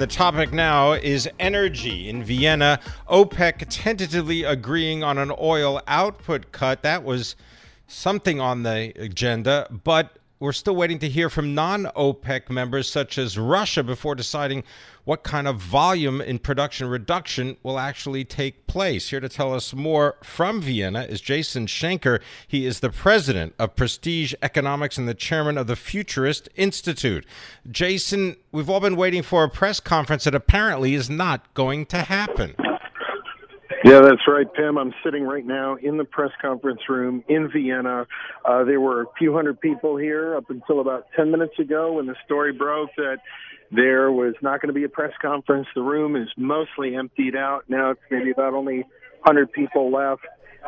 The topic now is energy. In Vienna, OPEC tentatively agreeing on an oil output cut. That was something on the agenda, but we're still waiting to hear from non OPEC members such as Russia before deciding what kind of volume in production reduction will actually take place. Here to tell us more from Vienna is Jason Schenker. He is the president of Prestige Economics and the chairman of the Futurist Institute. Jason, we've all been waiting for a press conference that apparently is not going to happen. Yeah, that's right, Pimm. I'm sitting right now in the press conference room in Vienna. Uh, there were a few hundred people here up until about 10 minutes ago when the story broke that there was not going to be a press conference. The room is mostly emptied out. Now it's maybe about only 100 people left.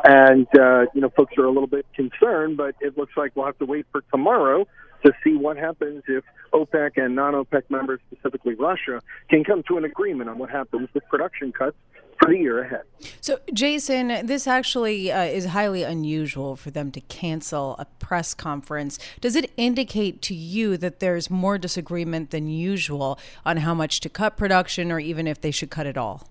And, uh, you know, folks are a little bit concerned, but it looks like we'll have to wait for tomorrow to see what happens if OPEC and non OPEC members, specifically Russia, can come to an agreement on what happens with production cuts for the year ahead. So, Jason, this actually uh, is highly unusual for them to cancel a press conference. Does it indicate to you that there's more disagreement than usual on how much to cut production or even if they should cut it all?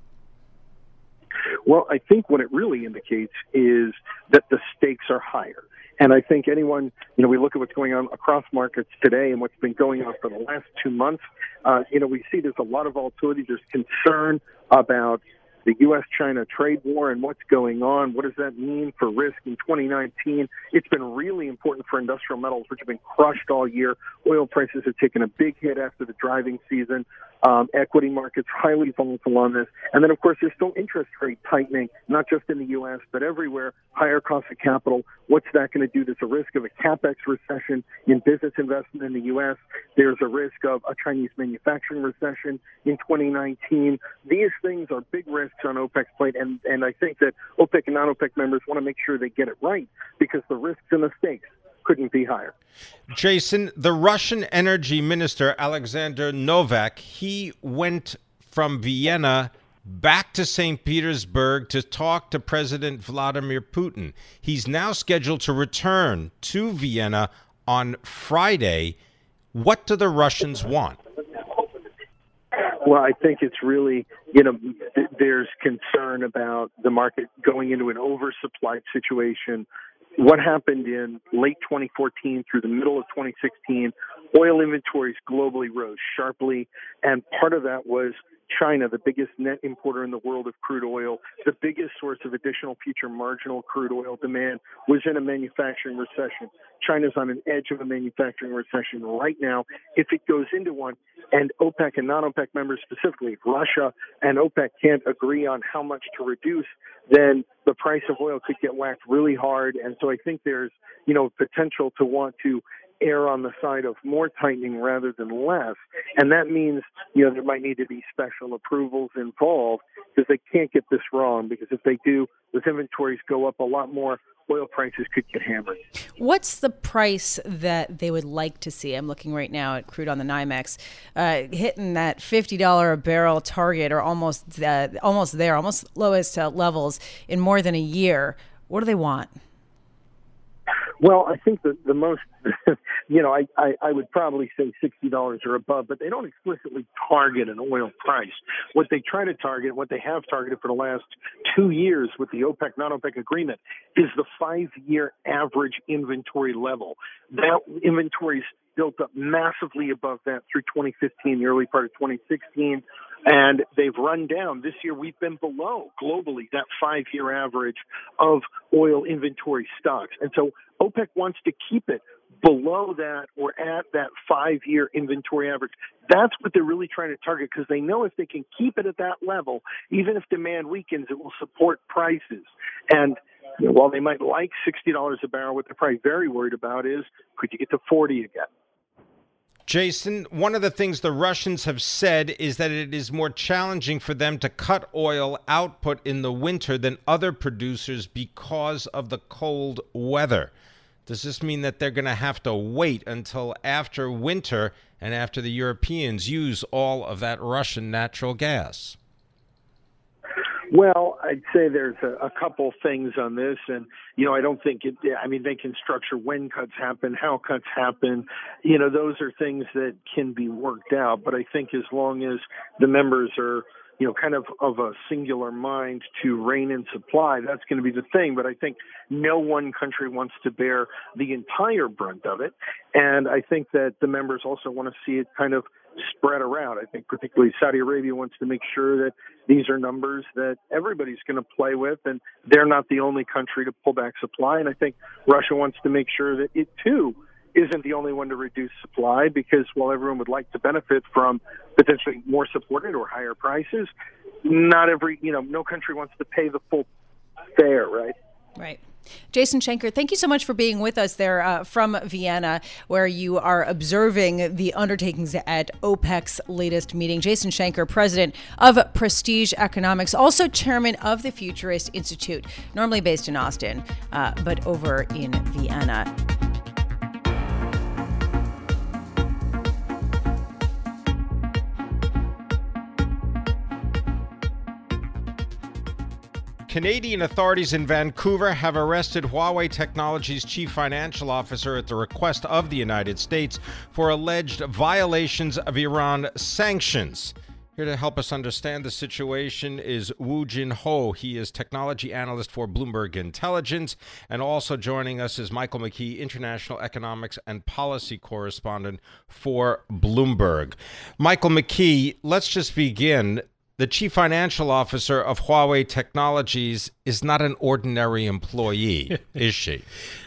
Well, I think what it really indicates is that the stakes are higher. And I think anyone, you know, we look at what's going on across markets today and what's been going on for the last two months. Uh, you know, we see there's a lot of volatility. There's concern about the U.S. China trade war and what's going on. What does that mean for risk in 2019? It's been really important for industrial metals, which have been crushed all year. Oil prices have taken a big hit after the driving season. Um, equity markets highly volatile on this. And then, of course, there's still interest rate tightening, not just in the U.S., but everywhere. Higher cost of capital. What's that going to do? There's a risk of a capex recession in business investment in the U.S. There's a risk of a Chinese manufacturing recession in 2019. These things are big risks on OPEC's plate, and, and I think that OPEC and non-OPEC members want to make sure they get it right because the risks and the stakes couldn't be higher. Jason, the Russian energy minister Alexander Novak, he went from Vienna back to St. Petersburg to talk to President Vladimir Putin. He's now scheduled to return to Vienna on Friday. What do the Russians want? Well, I think it's really, you know, th- there's concern about the market going into an oversupplied situation what happened in late 2014 through the middle of 2016, oil inventories globally rose sharply, and part of that was China, the biggest net importer in the world of crude oil, the biggest source of additional future marginal crude oil demand, was in a manufacturing recession. China's on an edge of a manufacturing recession right now. If it goes into one, and OPEC and non OPEC members specifically, Russia and OPEC can't agree on how much to reduce, then the price of oil could get whacked really hard. And so I think there's, you know, potential to want to err on the side of more tightening rather than less. And that means, you know, there might need to be special approvals involved because they can't get this wrong. Because if they do, those inventories go up a lot more. Oil prices could get hammered. What's the price that they would like to see? I'm looking right now at crude on the NYMEX, uh, hitting that $50 a barrel target, or almost uh, almost there, almost lowest uh, levels in more than a year. What do they want? Well, I think that the most, you know, I, I, I would probably say $60 or above, but they don't explicitly target an oil price. What they try to target, what they have targeted for the last two years with the OPEC, non OPEC agreement, is the five year average inventory level. That inventory is built up massively above that through 2015, the early part of 2016 and they've run down. This year, we've been below globally that five year average of oil inventory stocks. And so OPEC wants to keep it below that or at that five year inventory average. That's what they're really trying to target because they know if they can keep it at that level, even if demand weakens, it will support prices. And while they might like $60 a barrel, what they're probably very worried about is could you get to 40 again? Jason, one of the things the Russians have said is that it is more challenging for them to cut oil output in the winter than other producers because of the cold weather. Does this mean that they're going to have to wait until after winter and after the Europeans use all of that Russian natural gas? Well, I'd say there's a, a couple things on this, and you know, I don't think it. I mean, they can structure when cuts happen, how cuts happen. You know, those are things that can be worked out. But I think as long as the members are you know, kind of of a singular mind to rein in supply, that's going to be the thing. But I think no one country wants to bear the entire brunt of it, and I think that the members also want to see it kind of spread around. I think particularly Saudi Arabia wants to make sure that these are numbers that everybody's going to play with, and they're not the only country to pull back supply. And I think Russia wants to make sure that it too isn't the only one to reduce supply because while everyone would like to benefit from potentially more supported or higher prices, not every, you know, no country wants to pay the full fare, right? Right. Jason Schenker, thank you so much for being with us there uh, from Vienna, where you are observing the undertakings at OPEC's latest meeting. Jason Schenker, president of Prestige Economics, also chairman of the Futurist Institute, normally based in Austin, uh, but over in Vienna. Canadian authorities in Vancouver have arrested Huawei Technologies chief financial officer at the request of the United States for alleged violations of Iran sanctions. Here to help us understand the situation is Woo Jin Ho. He is technology analyst for Bloomberg Intelligence. And also joining us is Michael McKee, international economics and policy correspondent for Bloomberg. Michael McKee, let's just begin the chief financial officer of Huawei Technologies is not an ordinary employee, is she?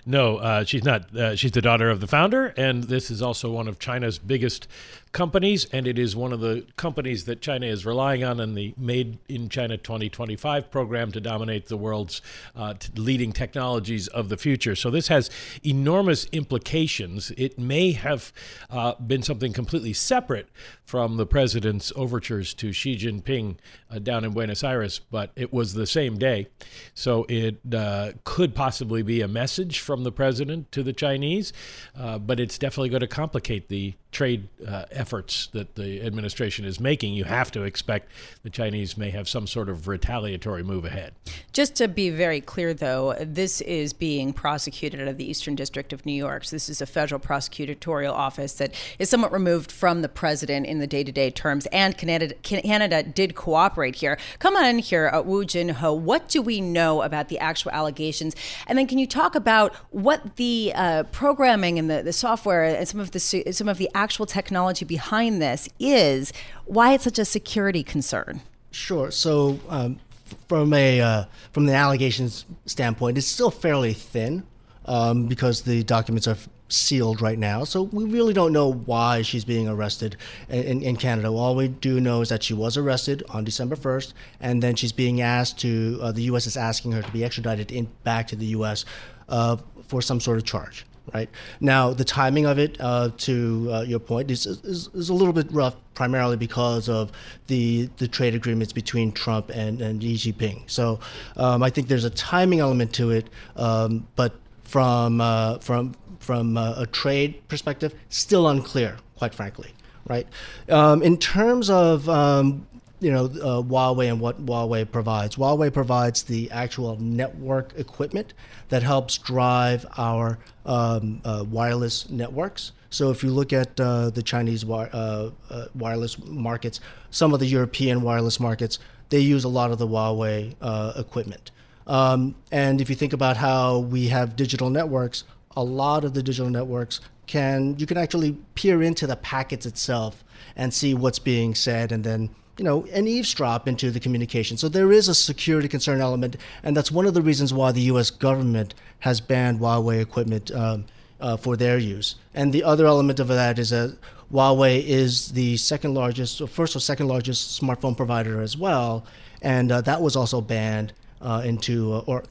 No, uh, she's not. Uh, she's the daughter of the founder, and this is also one of China's biggest companies, and it is one of the companies that China is relying on in the Made in China 2025 program to dominate the world's uh, t- leading technologies of the future. So this has enormous implications. It may have uh, been something completely separate from the president's overtures to Xi Jinping uh, down in Buenos Aires, but it was the same day. So it uh, could possibly be a message from the president to the Chinese, uh, but it's definitely going to complicate the trade uh, efforts that the administration is making, you have to expect the Chinese may have some sort of retaliatory move ahead. Just to be very clear, though, this is being prosecuted out of the Eastern District of New York. So this is a federal prosecutorial office that is somewhat removed from the president in the day-to-day terms, and Canada, Canada did cooperate here. Come on in here, uh, Woo Jin Ho. What do we know about the actual allegations? And then can you talk about what the uh, programming and the, the software and some of the some of the actual technology behind this is, why it's such a security concern. Sure. So, um, from a uh, from the allegations standpoint, it's still fairly thin um, because the documents are sealed right now. So we really don't know why she's being arrested in, in, Canada. All we do know is that she was arrested on December 1st, and then she's being asked to, uh, the U.S. is asking her to be extradited in, back to the U.S. Uh, for some sort of charge right? Now, the timing of it, uh, to uh, your point, is, is, is, a little bit rough, primarily because of the the trade agreements between Trump and, and Xi Jinping. So um, I think there's a timing element to it, um, but from uh, from from uh, a trade perspective, still unclear, quite frankly, right? Um, in terms of um, you know, uh, Huawei and what Huawei provides. Huawei provides the actual network equipment that helps drive our um, uh, wireless networks. So if you look at uh, the Chinese wi- uh, uh, wireless markets, some of the European wireless markets, they use a lot of the Huawei uh, equipment. Um, and if you think about how we have digital networks, a lot of the digital networks can you can actually peer into the packets itself and see what's being said, and then you know, and eavesdrop into the communication. So there is a security concern element, and that's one of the reasons why the U.S. government has banned Huawei equipment um, uh, for their use. And the other element of that is that Huawei is the second largest, or first or second largest smartphone provider as well, and uh, that was also banned uh, into uh, or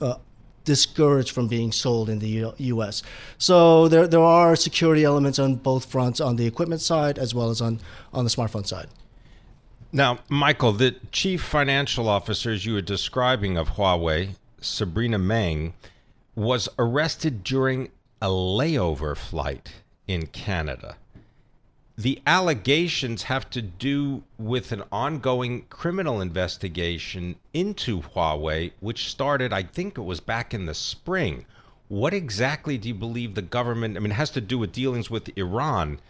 uh, discouraged from being sold in the U.S. So there there are security elements on both fronts, on the equipment side as well as on on the smartphone side. Now, Michael, the chief financial officers you were describing of Huawei, Sabrina Meng, was arrested during a layover flight in Canada. The allegations have to do with an ongoing criminal investigation into Huawei, which started, I think it was back in the spring. What exactly do you believe the government? I mean, has to do with dealings with Iran.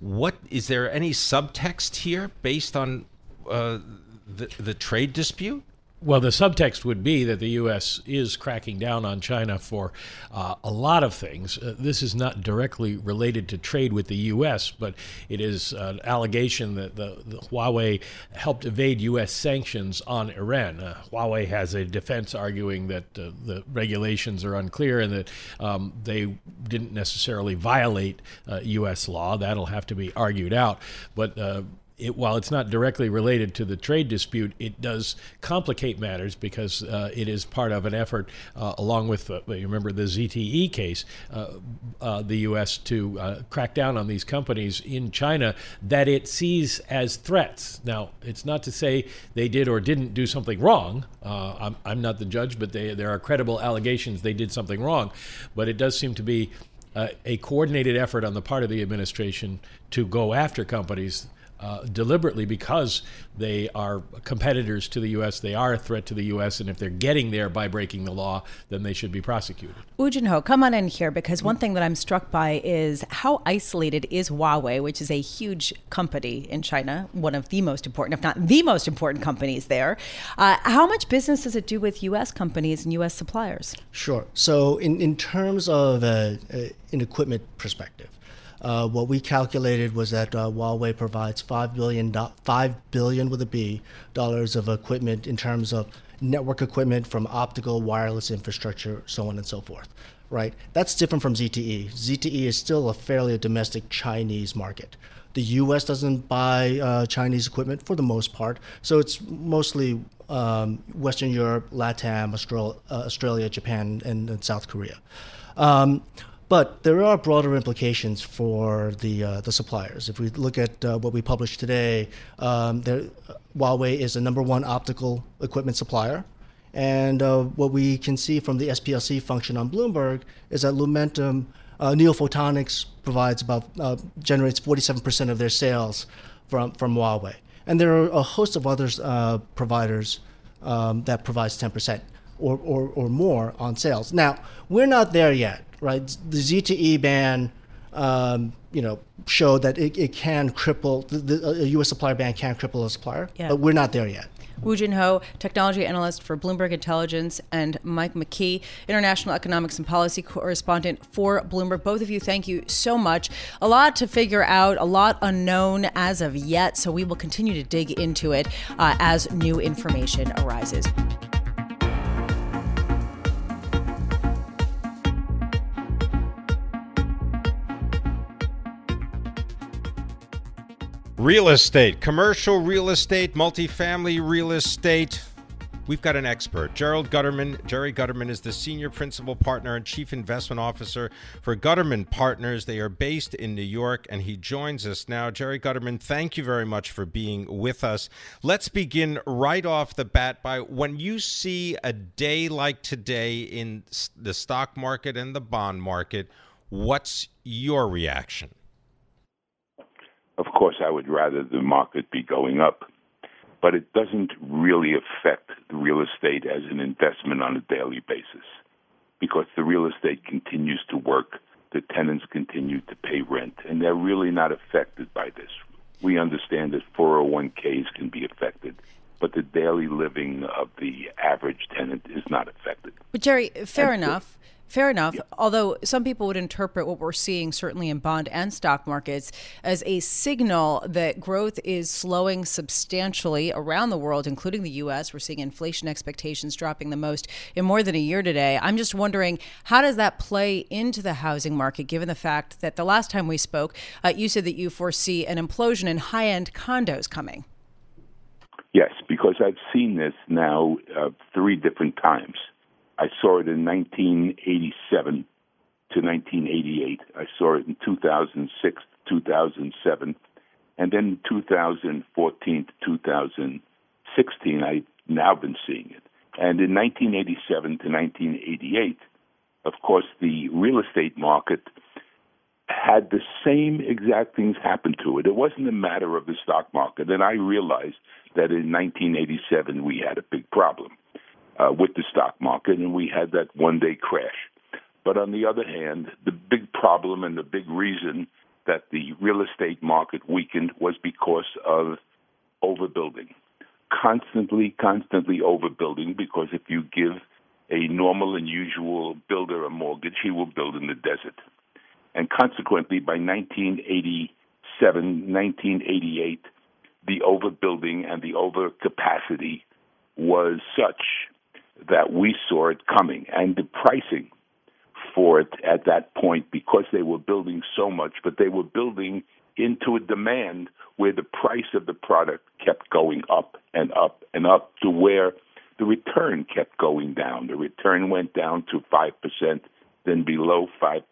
What is there any subtext here based on uh, the the trade dispute? Well, the subtext would be that the U.S. is cracking down on China for uh, a lot of things. Uh, this is not directly related to trade with the U.S., but it is an allegation that the, the Huawei helped evade U.S. sanctions on Iran. Uh, Huawei has a defense arguing that uh, the regulations are unclear and that um, they didn't necessarily violate U.S. Uh, law. That'll have to be argued out. But uh, it, while it's not directly related to the trade dispute, it does complicate matters because uh, it is part of an effort, uh, along with, uh, you remember the ZTE case, uh, uh, the U.S. to uh, crack down on these companies in China that it sees as threats. Now, it's not to say they did or didn't do something wrong. I'm, I'm, not the judge, but they, there are credible allegations they did something wrong. But it does seem to be a coordinated effort on the part of the administration to go after companies uh, deliberately because they are competitors to the U.S., they are a threat to the U.S., and if they're getting there by breaking the law, then they should be prosecuted. Woo Jin Ho, come on in here because one thing that I'm struck by is how isolated is Huawei, which is a huge company in China, one of the most important, if not the most important companies there. Uh, how much business does it do with U.S. companies and U.S. suppliers? Sure. So, in, in terms of uh, uh an equipment perspective, uh, what we calculated was that uh, Huawei provides five billion, five billion with a B dollars of equipment in terms of network equipment from optical, wireless infrastructure, so on and so forth. Right? That's different from ZTE. ZTE is still a fairly domestic Chinese market. The U.S. doesn't buy uh, Chinese equipment for the most part, so it's mostly um, Western Europe, LATAM, Australia, uh, Australia Japan, and, and South Korea. Um, but there are broader implications for the uh, the suppliers. If we look at uh, what we published today, um, there, Huawei is the number one optical equipment supplier. And uh, what we can see from the SPLC function on Bloomberg is that Lumentum, uh, NeoPhotonics provides about uh, generates 47% of their sales from from Huawei. And there are a host of other uh, providers um, that provides 10% or, or, or more on sales. Now, we're not there yet right? The ZTE ban, um, you know, showed that it, it can cripple the, the, a U.S. supplier ban can cripple a supplier, yeah. but we're not there yet. Woo Jin Ho, technology analyst for Bloomberg Intelligence, and Mike McKee, international economics and policy correspondent for Bloomberg. Both of you, thank you so much. A lot to figure out, a lot unknown as of yet, so we will continue to dig into it uh, as new information arises. Real estate, commercial real estate, multifamily real estate. We've got an expert, Gerald Guterman. Jerry Guterman is the senior principal partner and chief investment officer for Guterman Partners. They are based in New York, and he joins us now. Jerry Guterman, thank you very much for being with us. Let's begin right off the bat by when you see a day like today in the stock market and the bond market, what's your reaction? Of course, I would rather the market be going up, but it doesn't really affect the real estate as an investment on a daily basis because the real estate continues to work, the tenants continue to pay rent, and they're really not affected by this. We understand that 401ks can be affected, but the daily living of the average tenant is not affected. But Jerry, fair and enough. Fair enough. Yeah. Although some people would interpret what we're seeing, certainly in bond and stock markets, as a signal that growth is slowing substantially around the world, including the U.S. We're seeing inflation expectations dropping the most in more than a year today. I'm just wondering, how does that play into the housing market, given the fact that the last time we spoke, uh, you said that you foresee an implosion in high end condos coming? Yes, because I've seen this now uh, three different times I saw it in 1987 to 1988. I saw it in 2006 2007. And then 2014 to 2016, I've now been seeing it. And in 1987 to 1988, of course, the real estate market had the same exact things happen to it. It wasn't a matter of the stock market. And I realized that in 1987 we had a big problem uh, with the stock market, and we had that one day crash. But on the other hand, the big problem and the big reason that the real estate market weakened was because of overbuilding. Constantly, constantly overbuilding because if you give a normal and usual builder a mortgage, he will build in the desert. And consequently, by 1987, 1988, the overbuilding and the overcapacity was such that we saw it coming. And the pricing for it at that point because they were building so much, but they were building into a demand where the price of the product kept going up and up and up to where the return kept going down. The return went down to 5%, then below 5%.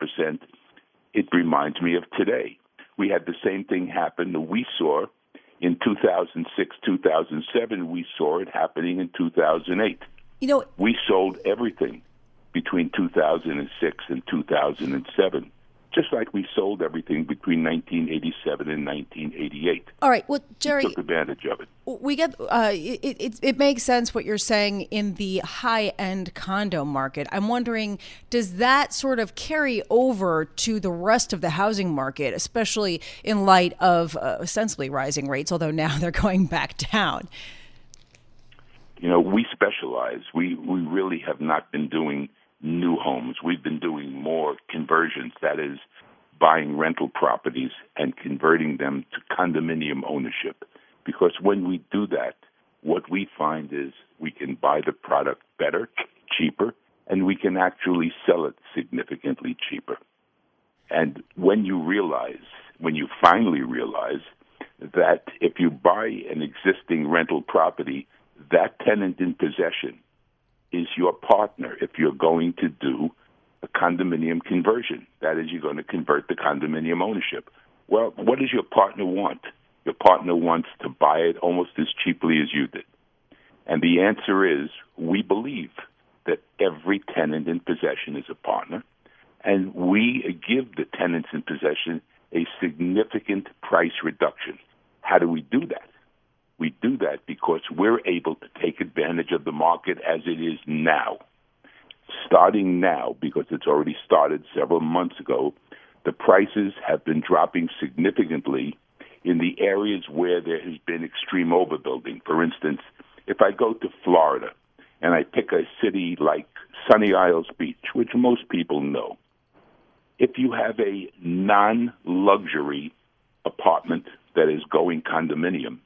It reminds me of today. We had the same thing happen that we saw in 2006, 2007. We saw it happening in 2008. You know, we sold everything between 2006 and 2007 just like we sold everything between 1987 and 1988. All right. Well, Jerry we took advantage of it. We get uh, it, it. It makes sense what you're saying in the high end condo market. I'm wondering, does that sort of carry over to the rest of the housing market, especially in light of uh, ostensibly rising rates, although now they're going back down? You know, we specialize. We we really have not been doing new homes. We've been doing more conversions, that is, buying rental properties and converting them to condominium ownership. Because when we do that, what we find is we can buy the product better, cheaper, and we can actually sell it significantly cheaper. And when you realize, when you finally realize that if you buy an existing rental property, that tenant in possession is your partner if you're going to do a condominium conversion. That is, you're going to convert the condominium ownership. Well, what does your partner want? Your partner wants to buy it almost as cheaply as you did. And the answer is we believe that every tenant in possession is a partner, and we give the tenants in possession a significant price reduction. How do we do that? We do that because we're able to take advantage of the market as it is now. Starting now, because it's already started several months ago, the prices have been dropping significantly in the areas where there has been extreme overbuilding. For instance, if I go to Florida and I pick a city like Sunny Isles Beach, which most people know, if you have a non luxury apartment that is going condominium,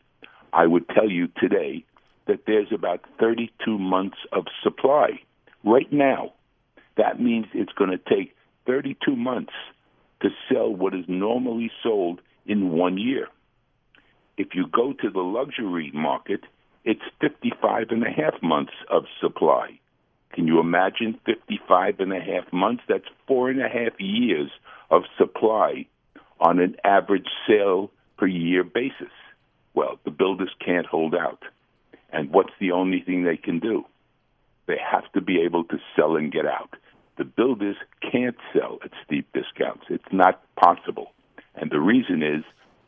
I would tell you today that there's about 32 months of supply right now. That means it's going to take 32 months to sell what is normally sold in one year. If you go to the luxury market, it's 55 and a half months of supply. Can you imagine 55 and a half months? That's four and a half years of supply on an average sale per year basis. Well, the builders can't hold out. And what's the only thing they can do? They have to be able to sell and get out. The builders can't sell at steep discounts. It's not possible. And the reason is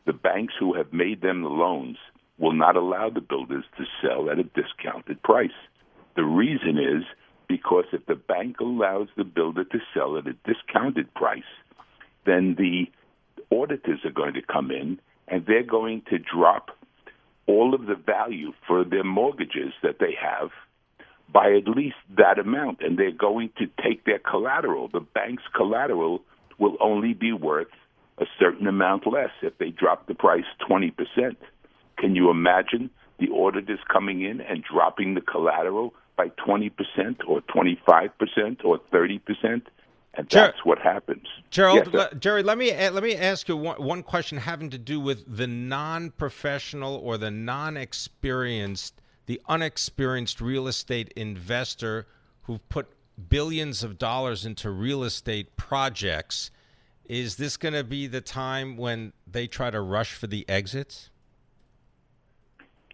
the banks who have made them the loans will not allow the builders to sell at a discounted price. The reason is because if the bank allows the builder to sell at a discounted price, then the auditors are going to come in and they're going to drop all of the value for their mortgages that they have by at least that amount. And they're going to take their collateral. The bank's collateral will only be worth a certain amount less if they drop the price 20%. Can you imagine the auditors coming in and dropping the collateral by 20% or 25% or 30%? And that's Ger- what happens. Gerald, yes, Jerry, let me let me ask you one, one question having to do with the non-professional or the non-experienced, the unexperienced real estate investor who've put billions of dollars into real estate projects. Is this going to be the time when they try to rush for the exits?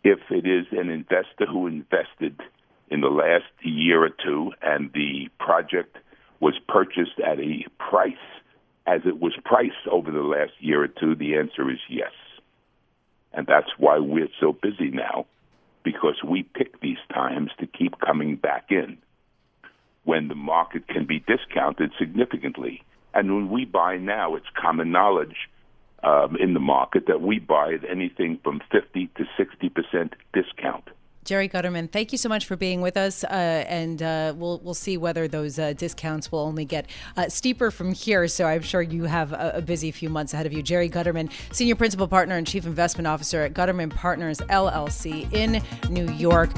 If it is an investor who invested in the last year or two and the project was purchased at a price as it was priced over the last year or two, the answer is yes. And that's why we're so busy now, because we pick these times to keep coming back in when the market can be discounted significantly. And when we buy now, it's common knowledge um, in the market that we buy at anything from 50 to 60 percent discount. Jerry Guterman, thank you so much for being with us, uh, and uh, we'll we'll see whether those uh, discounts will only get uh, steeper from here. So I'm sure you have a, a, busy few months ahead of you. Jerry Guterman, senior principal partner and chief investment officer at Guterman Partners LLC in New York.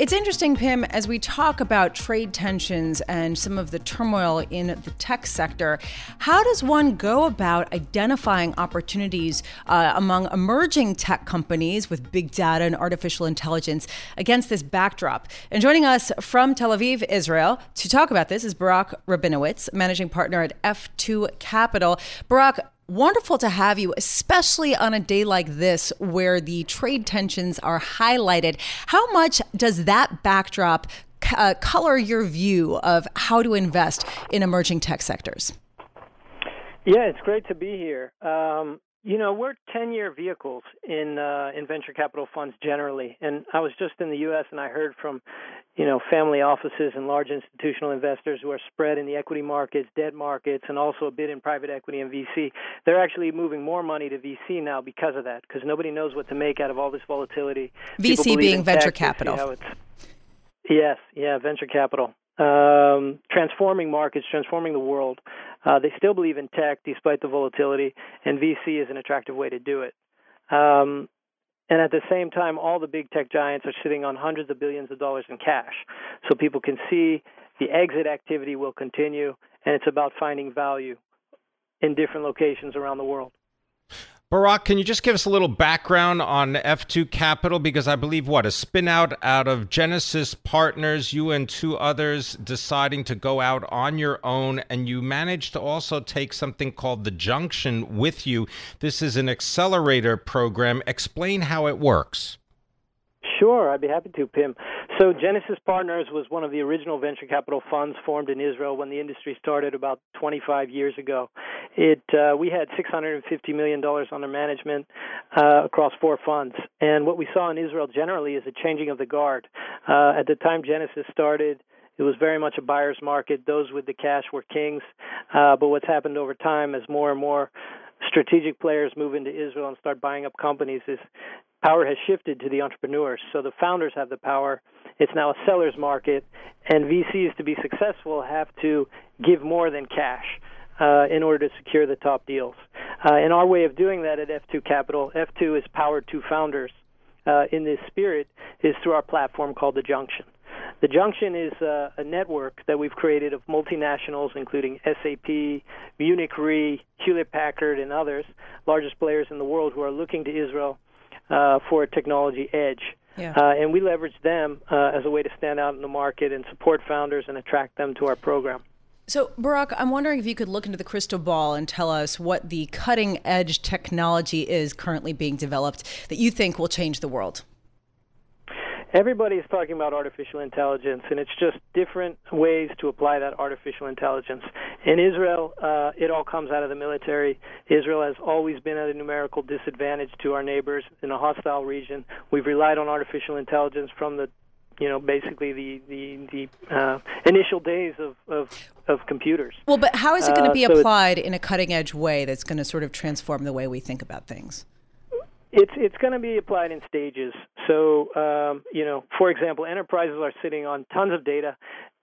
It's interesting, Pimm, as we talk about trade tensions and some of the turmoil in the tech sector. How does one go about identifying opportunities uh, among emerging tech companies with big data and artificial intelligence against this backdrop? And joining us from Tel Aviv, Israel, to talk about this is Barak Rabinowitz, managing partner at F2 Capital. Barak, wonderful to have you, especially on a day like this where the trade tensions are highlighted. How much does that backdrop uh, color your view of how to invest in emerging tech sectors? Yeah, it's great to be here. Um, you know, we're 10-year vehicles in uh, in venture capital funds generally, and I was just in the U.S. and I heard from, you know, family offices and large institutional investors who are spread in the equity markets, debt markets, and also a bit in private equity and VC. They're actually moving more money to VC now because of that, because nobody knows what to make out of all this volatility. VC being venture capital. Yes, yeah, venture capital um, transforming markets, transforming the world. Uh, they still believe in tech despite the volatility, and VC is an attractive way to do it. Um, and at the same time, all the big tech giants are sitting on hundreds of billions of dollars in cash. So people can see the exit activity will continue, and it's about finding value in different locations around the world. Barak, can you just give us a little background on F2 Capital? Because I believe what a spin out out of Genesis Partners, you and two others deciding to go out on your own, and you managed to also take something called the Junction with you. This is an accelerator program. Explain how it works. Sure, I'd be happy to, Pimm. So, Genesis Partners was one of the original venture capital funds formed in Israel when the industry started about 25 years ago. It uh, we had 650 million dollars under management uh, across four funds, and what we saw in Israel generally is a changing of the guard. Uh, at the time Genesis started, it was very much a buyer's market. Those with the cash were kings. Uh, but what's happened over time, as more and more strategic players move into Israel and start buying up companies, is power has shifted to the entrepreneurs. So the founders have the power. It's now a seller's market, and VCs to be successful have to give more than cash. Uh, in order to secure the top deals. Uh, and our way of doing that at F2 Capital, F2 is powered to founders uh, in this spirit, is through our platform called The Junction. The Junction is uh, a network that we've created of multinationals, including SAP, Munich Re, Hewlett Packard, and others, largest players in the world who are looking to Israel uh, for a technology edge. Yeah. Uh, and we leverage them uh, as a way to stand out in the market and support founders and attract them to our program. So, Barak, I'm wondering if you could look into the crystal ball and tell us what the cutting edge technology is currently being developed that you think will change the world. Everybody is talking about artificial intelligence, and it's just different ways to apply that artificial intelligence. In Israel, uh, it all comes out of the military. Israel has always been at a numerical disadvantage to our neighbors in a hostile region. We've relied on artificial intelligence from the you know basically the the the uh, initial days of, of of computers. Well, but how is it going to be uh, so applied in a cutting edge way that's going to sort of transform the way we think about things? It's it's going to be applied in stages. So um, you know, for example, enterprises are sitting on tons of data.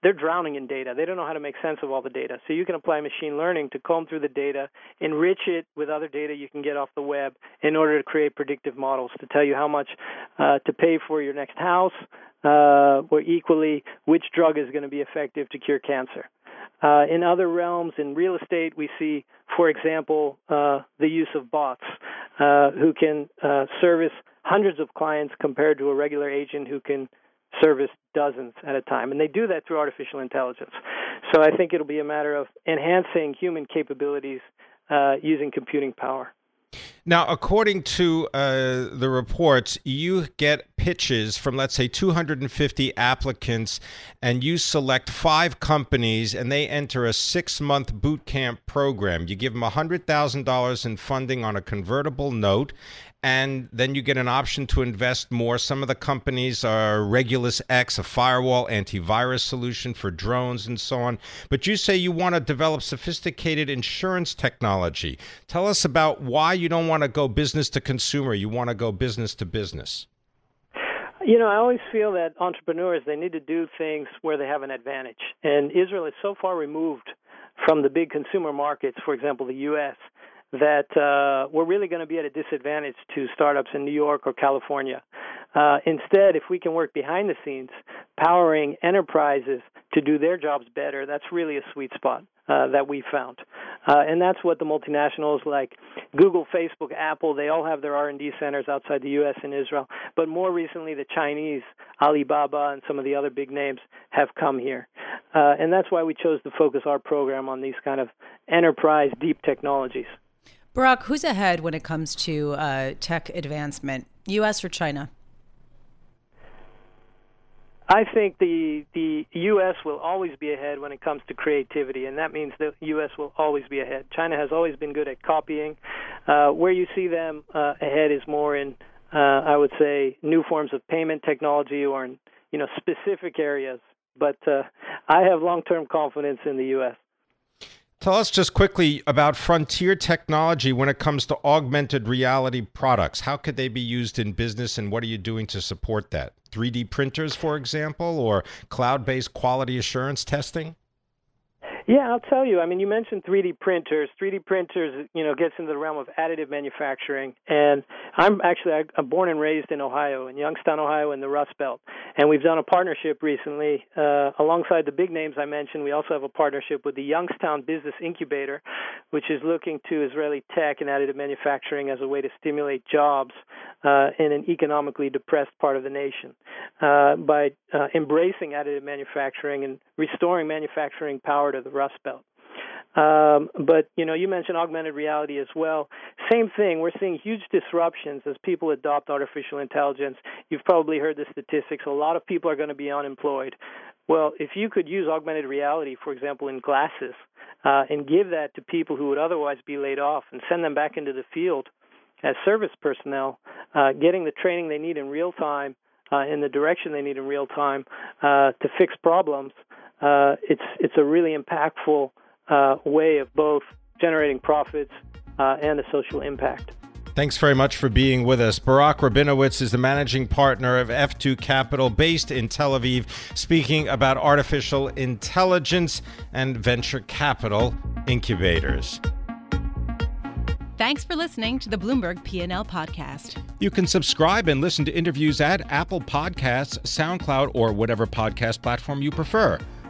They're drowning in data. They don't know how to make sense of all the data. So you can apply machine learning to comb through the data, enrich it with other data you can get off the web in order to create predictive models to tell you how much uh, to pay for your next house, uh, or equally which drug is going to be effective to cure cancer. Uh, in other realms, in real estate, we see, for example, uh, the use of bots uh, who can uh, service hundreds of clients compared to a regular agent who can service dozens at a time. And they do that through artificial intelligence. So I think it'll be a matter of enhancing human capabilities uh, using computing power. Now, according to uh, the reports, you get pitches from, let's say, 250 applicants, and you select five companies, and they enter a six month boot camp program. You give them $100,000 in funding on a convertible note, and then you get an option to invest more. Some of the companies are Regulus X, a firewall antivirus solution for drones and so on. But you say you want to develop sophisticated insurance technology. Tell us about why you don't want to go business to consumer, you want to go business to business. You know, I always feel that entrepreneurs they need to do things where they have an advantage. And Israel is so far removed from the big consumer markets, for example, the US, that uh, we're really going to be at a disadvantage to startups in New York or California. Uh, instead, if we can work behind the scenes, powering enterprises to do their jobs better, that's really a sweet spot uh, that we found, uh, and that's what the multinationals like Google, Facebook, Apple, they all have their R&D centers outside the U.S. and Israel. But more recently, the Chinese, Alibaba, and some of the other big names have come here, uh, and that's why we chose to focus our program on these kind of enterprise deep technologies. Barak, who's ahead when it comes to uh, tech advancement, U.S. or China? I think the the U.S. will always be ahead when it comes to creativity, and that means the U.S. will always be ahead. China has always been good at copying. Uh, where you see them uh, ahead is more in, uh, I would say, new forms of payment technology or in you know specific areas. But uh, I have long-term confidence in the U.S. Tell us just quickly about frontier technology when it comes to augmented reality products. How could they be used in business and what are you doing to support that? 3D printers, for example, or cloud based quality assurance testing? Yeah, I'll tell you. I mean, you mentioned 3D printers. 3D printers, you know, gets into the realm of additive manufacturing. And I'm actually I'm born and raised in Ohio, in Youngstown, Ohio, in the Rust Belt. And we've done a partnership recently uh, alongside the big names I mentioned. We also have a partnership with the Youngstown Business Incubator, which is looking to Israeli tech and additive manufacturing as a way to stimulate jobs uh, in an economically depressed part of the nation uh, by uh, embracing additive manufacturing and restoring manufacturing power to the Rust Belt. Um, but you know, you mentioned augmented reality as well. Same thing. We're seeing huge disruptions as people adopt artificial intelligence. You've probably heard the statistics. A lot of people are going to be unemployed. Well, if you could use augmented reality, for example, in glasses, uh, and give that to people who would otherwise be laid off, and send them back into the field as service personnel, uh, getting the training they need in real time, uh, in the direction they need in real time uh, to fix problems, uh, it's it's a really impactful uh, way of both generating profits uh, and a social impact. Thanks very much for being with us. Barak Rabinowitz is the managing partner of F2 Capital based in Tel Aviv, speaking about artificial intelligence and venture capital incubators. Thanks for listening to the Bloomberg P&L podcast. You can subscribe and listen to interviews at Apple Podcasts, SoundCloud, or whatever podcast platform you prefer.